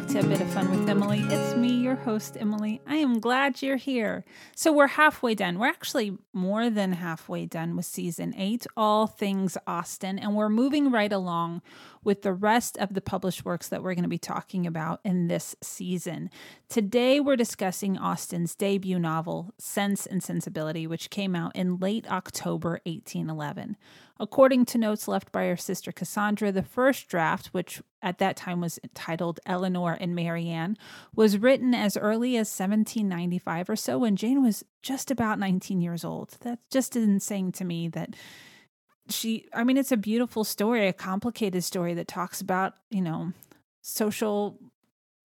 back to A Bit of Fun with Emily. It's me, your host, Emily. I am glad you're here. So, we're halfway done. We're actually more than halfway done with season eight, all things Austen, and we're moving right along with the rest of the published works that we're going to be talking about in this season. Today, we're discussing Austen's debut novel, Sense and Sensibility, which came out in late October 1811. According to notes left by her sister Cassandra, the first draft, which at that time was titled Elinor and Marianne, was written as early as 1795 or so when Jane was just about 19 years old. That's just insane to me that she, I mean, it's a beautiful story, a complicated story that talks about, you know, social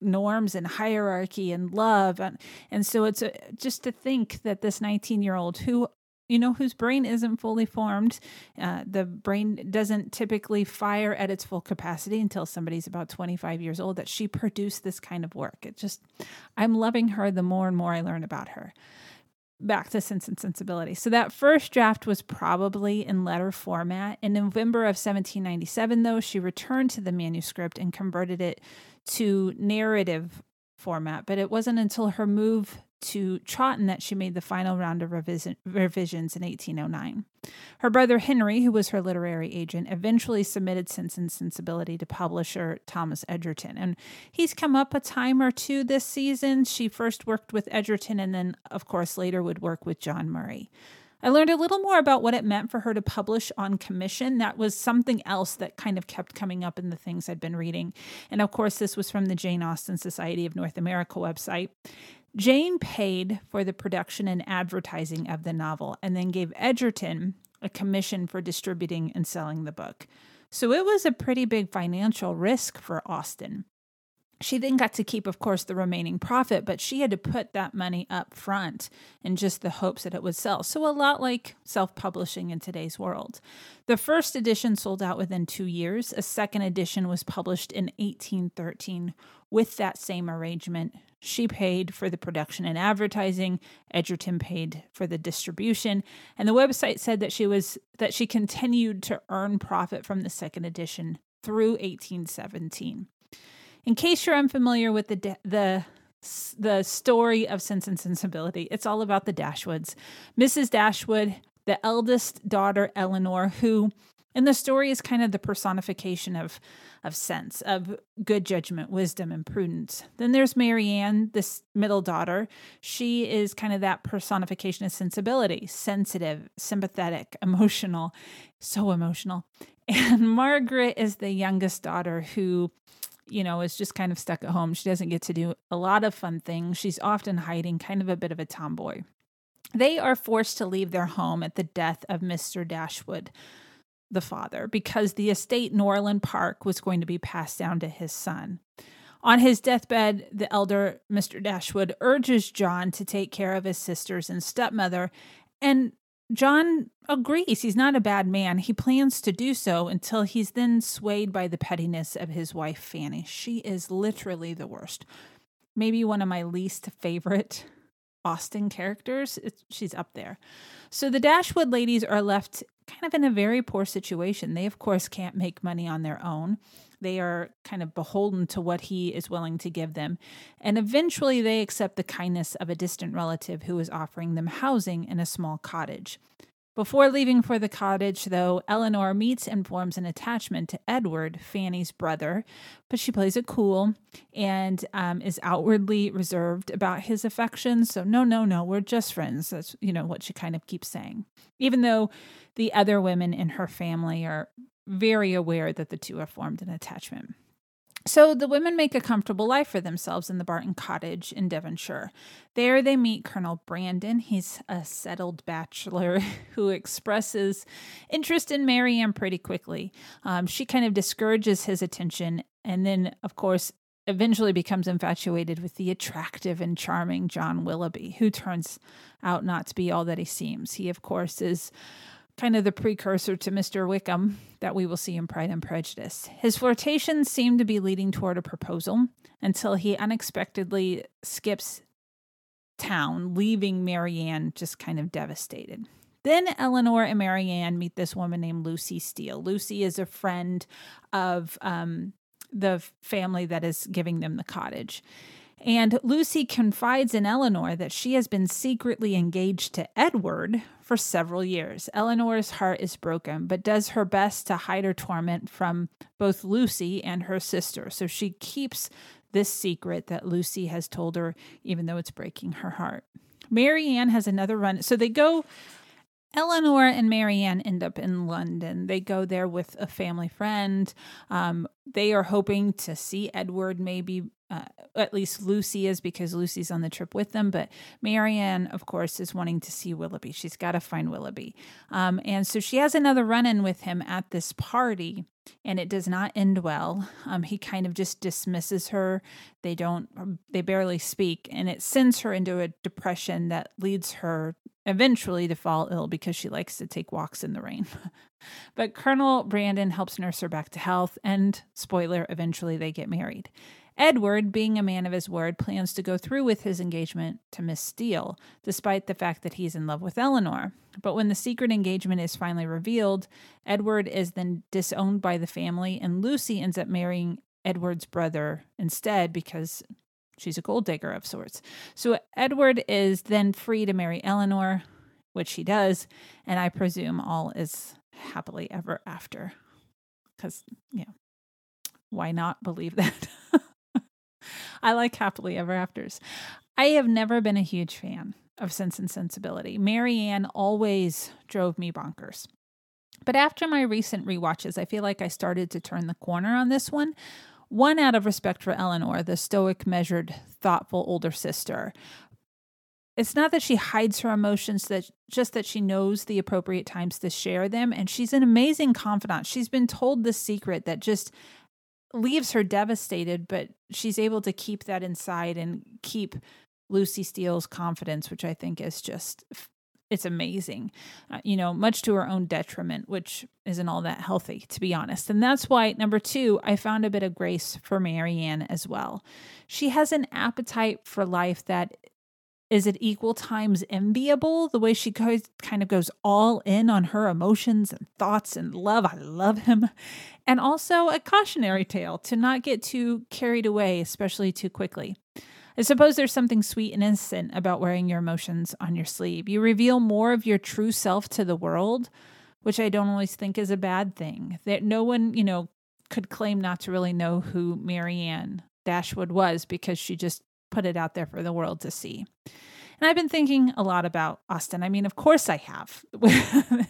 norms and hierarchy and love and and so it's a, just to think that this 19 year old who you know, whose brain isn't fully formed. Uh, the brain doesn't typically fire at its full capacity until somebody's about 25 years old, that she produced this kind of work. It just, I'm loving her the more and more I learn about her. Back to Sense and Sensibility. So, that first draft was probably in letter format. In November of 1797, though, she returned to the manuscript and converted it to narrative format, but it wasn't until her move to Chawton that she made the final round of revision, revisions in 1809. Her brother Henry, who was her literary agent, eventually submitted Sense and Sensibility to publisher Thomas Egerton. And he's come up a time or two this season. She first worked with Egerton and then, of course, later would work with John Murray. I learned a little more about what it meant for her to publish on commission. That was something else that kind of kept coming up in the things I'd been reading. And of course, this was from the Jane Austen Society of North America website. Jane paid for the production and advertising of the novel and then gave Egerton a commission for distributing and selling the book. So it was a pretty big financial risk for Austen. She then got to keep, of course, the remaining profit, but she had to put that money up front in just the hopes that it would sell. So, a lot like self publishing in today's world. The first edition sold out within two years. A second edition was published in 1813 with that same arrangement. She paid for the production and advertising. Egerton paid for the distribution, and the website said that she was that she continued to earn profit from the second edition through 1817. In case you're unfamiliar with the the the story of Sense and Sensibility, it's all about the Dashwoods. Mrs. Dashwood, the eldest daughter Elinor, who in the story is kind of the personification of of sense, of good judgment, wisdom, and prudence. Then there's Marianne, this middle daughter. She is kind of that personification of sensibility, sensitive, sympathetic, emotional, so emotional. And Margaret is the youngest daughter who you know, is just kind of stuck at home. She doesn't get to do a lot of fun things. She's often hiding, kind of a bit of a tomboy. They are forced to leave their home at the death of Mr. Dashwood, the father, because the estate Norland Park was going to be passed down to his son. On his deathbed, the elder Mr. Dashwood urges John to take care of his sisters and stepmother and John agrees he's not a bad man. He plans to do so until he's then swayed by the pettiness of his wife, Fanny. She is literally the worst. Maybe one of my least favorite Austen characters. It's, she's up there. So the Dashwood ladies are left kind of in a very poor situation. They, of course, can't make money on their own. They are kind of beholden to what he is willing to give them. And eventually they accept the kindness of a distant relative who is offering them housing in a small cottage. Before leaving for the cottage, though, Elinor meets and forms an attachment to Edward, Fanny's brother, but she plays it cool and um, is outwardly reserved about his affection. So, no, no, no, we're just friends. That's, you know, what she kind of keeps saying. Even though the other women in her family are very aware that the two have formed an attachment. So the women make a comfortable life for themselves in the Barton cottage in Devonshire. There they meet Colonel Brandon. He's a settled bachelor who expresses interest in Marianne pretty quickly. Um, she kind of discourages his attention and then, of course, eventually becomes infatuated with the attractive and charming John Willoughby, who turns out not to be all that he seems. He, of course, is kind of the precursor to Mr. Wickham that we will see in Pride and Prejudice. His flirtations seem to be leading toward a proposal until he unexpectedly skips town, leaving Marianne just kind of devastated. Then Elinor and Marianne meet this woman named Lucy Steele. Lucy is a friend of um, the family that is giving them the cottage. And Lucy confides in Elinor that she has been secretly engaged to Edward for several years. Elinor's heart is broken, but does her best to hide her torment from both Lucy and her sister. So she keeps this secret that Lucy has told her, even though it's breaking her heart. Marianne has another run. So they go Elinor and Marianne end up in London. They go there with a family friend. Um, they are hoping to see Edward, maybe uh, at least Lucy is because Lucy's on the trip with them. But Marianne, of course, is wanting to see Willoughby. She's got to find Willoughby. Um, and so she has another run in with him at this party, and it does not end well. Um, he kind of just dismisses her. They don't, they barely speak, and it sends her into a depression that leads her eventually to fall ill because she likes to take walks in the rain. but Colonel Brandon helps nurse her back to health, and spoiler, eventually they get married. Edward, being a man of his word, plans to go through with his engagement to Miss Steele, despite the fact that he's in love with Elinor. But when the secret engagement is finally revealed, Edward is then disowned by the family, and Lucy ends up marrying Edward's brother instead because she's a gold digger of sorts. So Edward is then free to marry Elinor, which he does, and I presume all is happily ever after. Because, yeah, why not believe that? I like happily ever afters. I have never been a huge fan of Sense and Sensibility. Marianne always drove me bonkers. But after my recent re-watches, I feel like I started to turn the corner on this one. One out of respect for Elinor, the stoic, measured, thoughtful older sister. It's not that she hides her emotions, that just that she knows the appropriate times to share them. And she's an amazing confidant. She's been told the secret that just leaves her devastated, but she's able to keep that inside and keep Lucy Steele's confidence, which I think is just it's amazing. Uh, you know, much to her own detriment, which isn't all that healthy, to be honest. And that's why, number two, I found a bit of grace for Marianne as well. She has an appetite for life that is at equal times enviable the way she goes, kind of goes all in on her emotions and thoughts and love i love him and also a cautionary tale to not get too carried away especially too quickly i suppose there's something sweet and innocent about wearing your emotions on your sleeve you reveal more of your true self to the world which i don't always think is a bad thing that no one you know could claim not to really know who marianne dashwood was because she just put it out there for the world to see. And I've been thinking a lot about Austen. I mean, of course I have.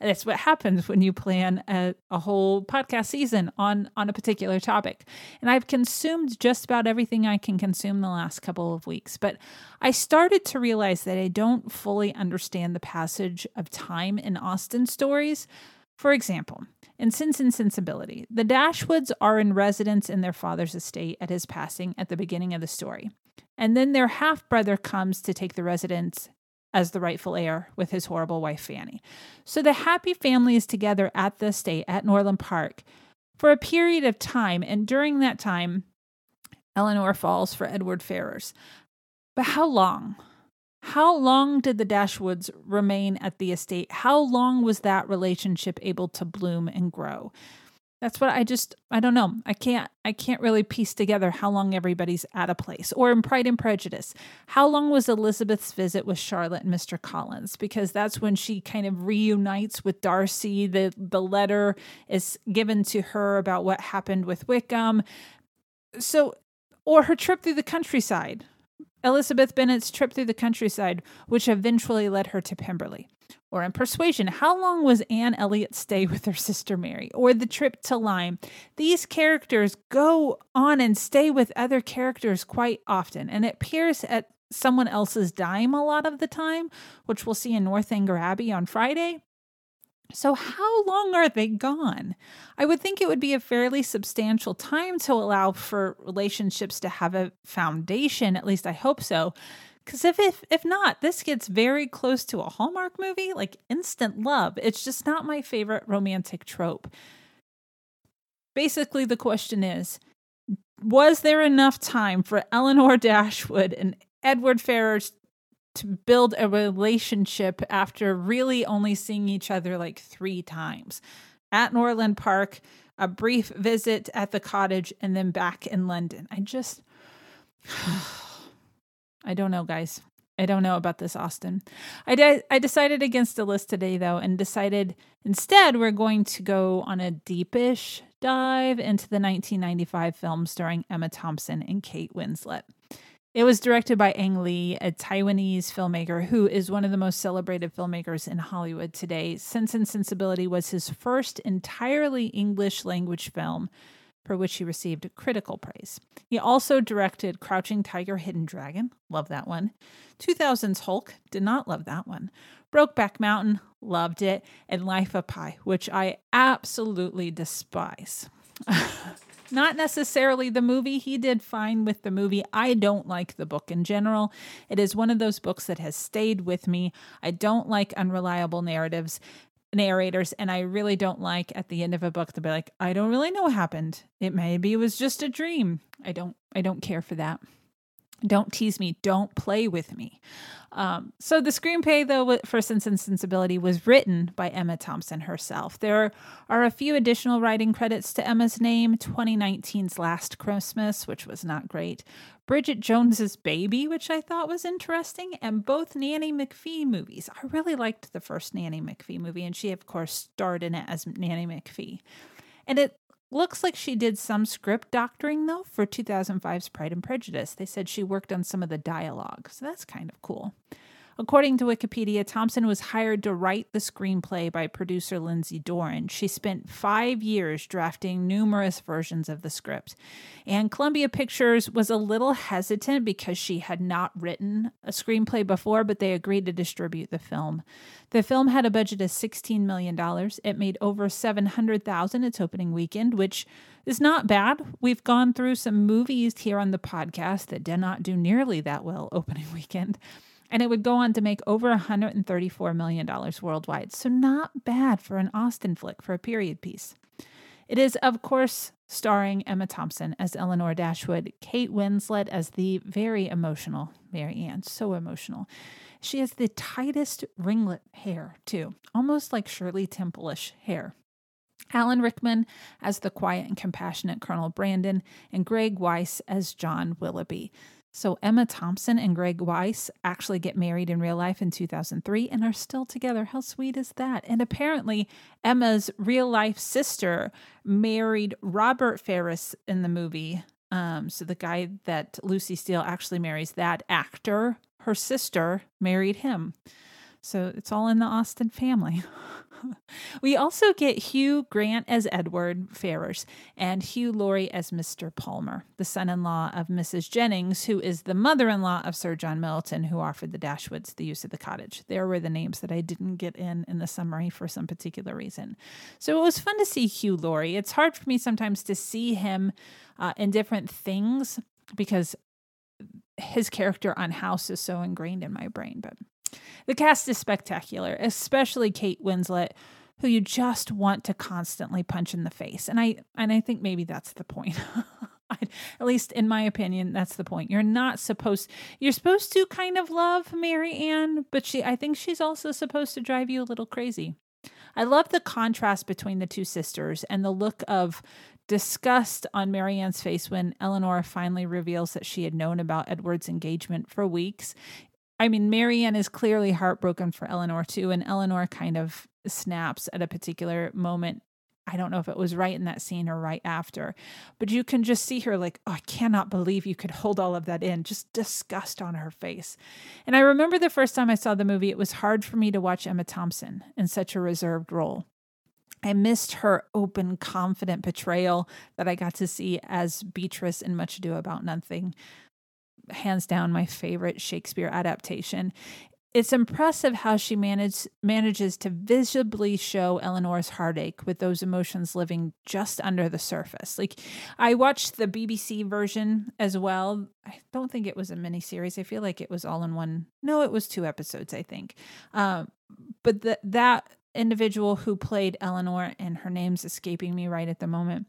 That's what happens when you plan a, a, whole podcast season on on a particular topic. And I've consumed just about everything I can consume the last couple of weeks. But I started to realize that I don't fully understand the passage of time in Austen stories. For example, in Sense and Sensibility, the Dashwoods are in residence in their father's estate at his passing at the beginning of the story. And then their half brother comes to take the residence as the rightful heir with his horrible wife Fanny. So the happy family is together at the estate at Norland Park for a period of time. And during that time, Elinor falls for Edward Ferrars. But how long? How long did the Dashwoods remain at the estate? How long was that relationship able to bloom and grow? That's what I just I don't know. I can't I can't really piece together how long everybody's at a place. Or in Pride and Prejudice, how long was Elizabeth's visit with Charlotte and Mr. Collins? Because that's when she kind of reunites with Darcy. The the letter is given to her about what happened with Wickham. So or her trip through the countryside. Elizabeth Bennet's trip through the countryside, which eventually led her to Pemberley or in Persuasion, how long was Anne Elliot's stay with her sister Mary, or the trip to Lyme? These characters go on and stay with other characters quite often, and it appears at someone else's dime a lot of the time, which we'll see in Northanger Abbey on Friday. So, how long are they gone? I would think it would be a fairly substantial time to allow for relationships to have a foundation, at least I hope so, because if, if if not, this gets very close to a Hallmark movie, like instant love. It's just not my favorite romantic trope. Basically, the question is Was there enough time for Elinor Dashwood and Edward Ferrars to build a relationship after really only seeing each other like three times? At Norland Park, a brief visit at the cottage, and then back in London. I just, I don't know, guys. I don't know about this, Austen. I, de- I decided against a list today, though, and decided instead we're going to go on a deepish dive into the 1995 film starring Emma Thompson and Kate Winslet. It was directed by Ang Lee, a Taiwanese filmmaker who is one of the most celebrated filmmakers in Hollywood today. Sense and Sensibility was his first entirely English language film, for which he received critical praise. He also directed Crouching Tiger, Hidden Dragon, love that one. 2000's Hulk, did not love that one. Brokeback Mountain, loved it. And Life of Pi, which I absolutely despise. Not necessarily the movie. He did fine with the movie. I don't like the book in general. It is one of those books that has stayed with me. I don't like unreliable narratives narrators and I really don't like at the end of a book to be like I don't really know what happened. It maybe was just a dream. I don't I don't care for that. Don't tease me. Don't play with me. Um, so the screenplay, though, for Sense and Sensibility was written by Emma Thompson herself. There are a few additional writing credits to Emma's name 2019's Last Christmas, which was not great, Bridget Jones's Baby, which I thought was interesting, and both Nanny McPhee movies. I really liked the first Nanny McPhee movie, and she, of course, starred in it as Nanny McPhee. And it Looks like she did some script doctoring, though, for 2005's Pride and Prejudice. They said she worked on some of the dialogue, so that's kind of cool. According to Wikipedia, Thompson was hired to write the screenplay by producer Lindsay Doran. She spent five years drafting numerous versions of the script. And Columbia Pictures was a little hesitant because she had not written a screenplay before, but they agreed to distribute the film. The film had a budget of $16 million. It made over 700,000 its opening weekend, which is not bad. We've gone through some movies here on the podcast that did not do nearly that well opening weekend and it would go on to make over $134 million worldwide. So, not bad for an Austen flick for a period piece. It is, of course, starring Emma Thompson as Elinor Dashwood, Kate Winslet as the very emotional Marianne, so emotional. She has the tightest ringlet hair, too, almost like Shirley Temple-ish hair. Alan Rickman as the quiet and compassionate Colonel Brandon, and Greg Wise as John Willoughby. So Emma Thompson and Greg Wise actually get married in real life in 2003 and are still together. How sweet is that? And apparently Emma's real life sister married Robert Ferrars in the movie. Um, so the guy that Lucy Steele actually marries, that actor, her sister married him. So it's all in the Austen family. we also get Hugh Grant as Edward Ferrars and Hugh Laurie as Mr. Palmer, the son in law of Mrs. Jennings, who is the mother in law of Sir John Middleton, who offered the Dashwoods the use of the cottage. There were the names that I didn't get in in the summary for some particular reason. So it was fun to see Hugh Laurie. It's hard for me sometimes to see him uh, in different things because his character on House is so ingrained in my brain, but the cast is spectacular, especially Kate Winslet, who you just want to constantly punch in the face. And I and I think maybe that's the point. At least in my opinion, that's the point. You're not supposed you're supposed to kind of love Marianne, but she I think she's also supposed to drive you a little crazy. I love the contrast between the two sisters and the look of disgust on Marianne's face when Elinor finally reveals that she had known about Edward's engagement for weeks. I mean, Marianne is clearly heartbroken for Elinor too, and Elinor kind of snaps at a particular moment. I don't know if it was right in that scene or right after, but you can just see her like, oh, I cannot believe you could hold all of that in, just disgust on her face. And I remember the first time I saw the movie, it was hard for me to watch Emma Thompson in such a reserved role. I missed her open, confident portrayal that I got to see as Beatrice in Much Ado About Nothing hands down my favorite Shakespeare adaptation. It's impressive how she manage, manages to visibly show Elinor's heartache with those emotions living just under the surface. Like, I watched the BBC version as well. I don't think it was a miniseries. I feel like it was all in one. No, it was two episodes, I think. Um, but the, that individual who played Elinor, and her name's escaping me right at the moment,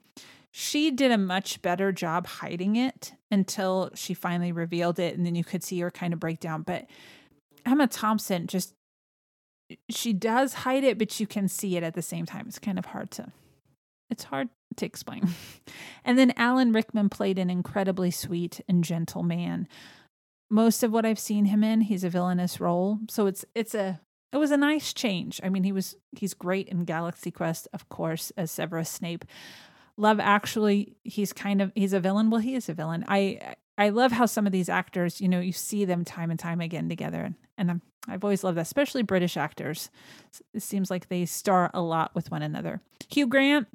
she did a much better job hiding it until she finally revealed it and then you could see her kind of break down but emma thompson just she does hide it but you can see it at the same time it's kind of hard to it's hard to explain. and then Alan Rickman played an incredibly sweet and gentle man. Most of what I've seen him in, he's a villainous role. So it's it's a it was a nice change. I mean, he was he's great in Galaxy Quest, of course, as Severus Snape. Love Actually, he's kind of he's a villain. Well, he is a villain. I I love how some of these actors, you know, you see them time and time again together, and, I'm, I've always loved that, especially British actors. It seems like they star a lot with one another. Hugh Grant,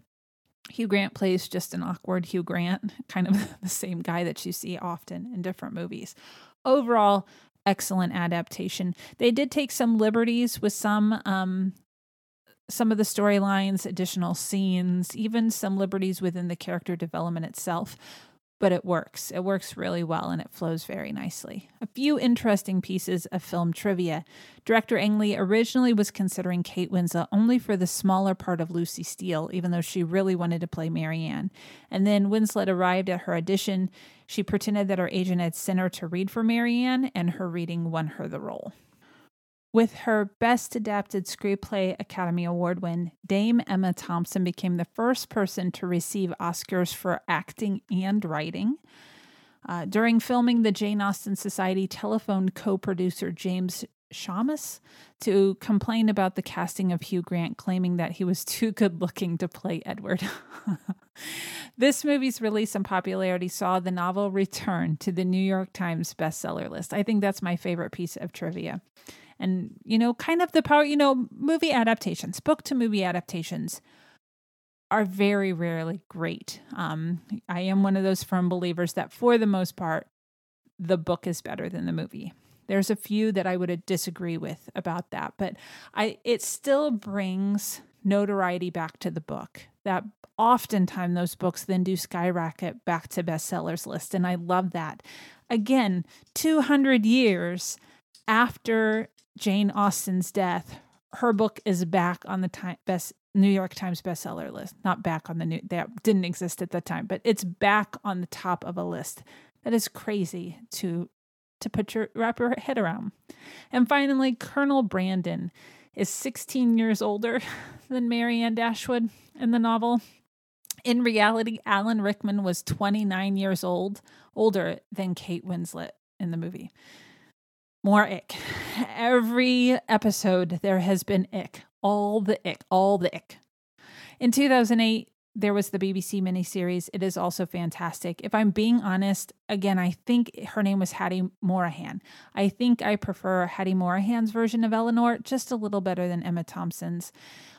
Hugh Grant plays just an awkward Hugh Grant, kind of the same guy that you see often in different movies. Overall, excellent adaptation. They did take some liberties with some um, some of the storylines, additional scenes, even some liberties within the character development itself but it works. It works really well and it flows very nicely. A few interesting pieces of film trivia. Director Ang Lee originally was considering Kate Winslet only for the smaller part of Lucy Steele, even though she really wanted to play Marianne. And then Winslet arrived at her audition. She pretended that her agent had sent her to read for Marianne, and her reading won her the role. With her Best Adapted Screenplay Academy Award win, Dame Emma Thompson became the first person to receive Oscars for acting and writing. Uh, during filming, the Jane Austen Society telephoned co producer James Schamus to complain about the casting of Hugh Grant, claiming that he was too good looking to play Edward. this movie's release and popularity saw the novel return to the New York Times bestseller list. I think that's my favorite piece of trivia and you know kind of the power you know movie adaptations book to movie adaptations are very rarely great. Um, i am one of those firm believers that for the most part the book is better than the movie. There's a few that i would disagree with about that but i it still brings notoriety back to the book. That oftentimes those books then do skyrocket back to bestsellers list and i love that. Again 200 years after Jane Austen's death, her book is back on the time best New York Times bestseller list. Not back on the new that didn't exist at the time, but it's back on the top of a list. That is crazy to to put your wrap your head around. And finally, Colonel Brandon is 16 years older than Marianne Dashwood in the novel. In reality, Alan Rickman was 29 years old, older than Kate Winslet in the movie. More ick. Every episode, there has been ick. All the ick. All the ick. In 2008, there was the BBC miniseries. It is also fantastic. If I'm being honest, again, I think her name was Hattie Morahan. I think I prefer Hattie Morahan's version of Elinor just a little better than Emma Thompson's.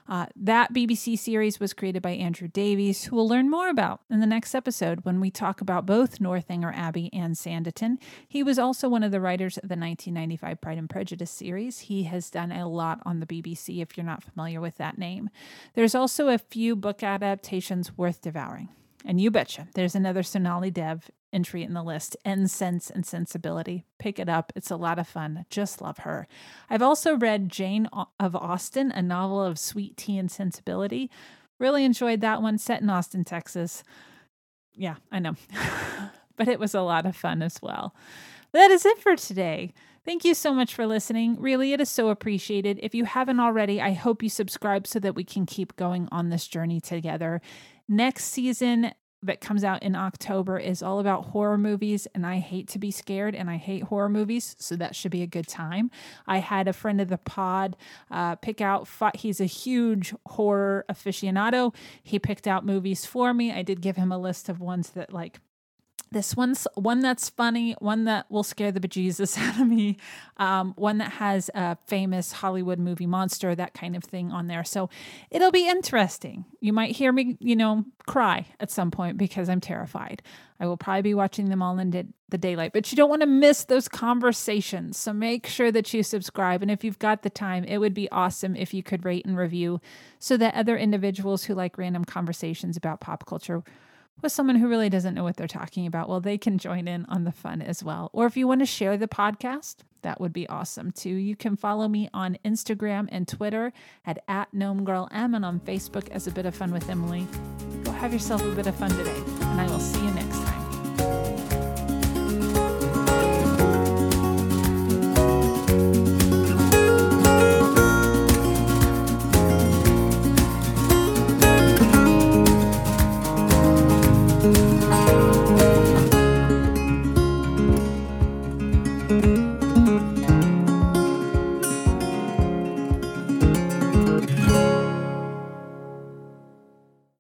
Uh, that BBC series was created by Andrew Davies, who we'll learn more about in the next episode when we talk about both Northanger Abbey and Sanditon. He was also one of the writers of the 1995 Pride and Prejudice series. He has done a lot on the BBC if you're not familiar with that name. There's also a few book adaptations worth devouring. And you betcha, there's another Sonali Dev entry in the list, Incense and Sensibility. Pick it up. It's a lot of fun. Just love her. I've also read Jane of Austen, a novel of sweet tea and sensibility. Really enjoyed that one, set in Austin, Texas. Yeah, I know. but it was a lot of fun as well. That is it for today. Thank you so much for listening. Really, it is so appreciated. If you haven't already, I hope you subscribe so that we can keep going on this journey together. Next season, that comes out in October is all about horror movies, and I hate to be scared and I hate horror movies, so that should be a good time. I had a friend of the pod uh, pick out, he's a huge horror aficionado. He picked out movies for me. I did give him a list of ones that like this one's one that's funny, one that will scare the bejesus out of me, um, one that has a famous Hollywood movie monster, that kind of thing on there. So it'll be interesting. You might hear me, you know, cry at some point because I'm terrified. I will probably be watching them all in the daylight, but you don't want to miss those conversations. So make sure that you subscribe. And if you've got the time, it would be awesome if you could rate and review so that other individuals who like random conversations about pop culture with someone who really doesn't know what they're talking about, well, they can join in on the fun as well. Or if you want to share the podcast, that would be awesome too. You can follow me on Instagram and Twitter at, at GnomeGirlM and on Facebook as A Bit of Fun with Emily. Go have yourself a bit of fun today, and I will see you next time.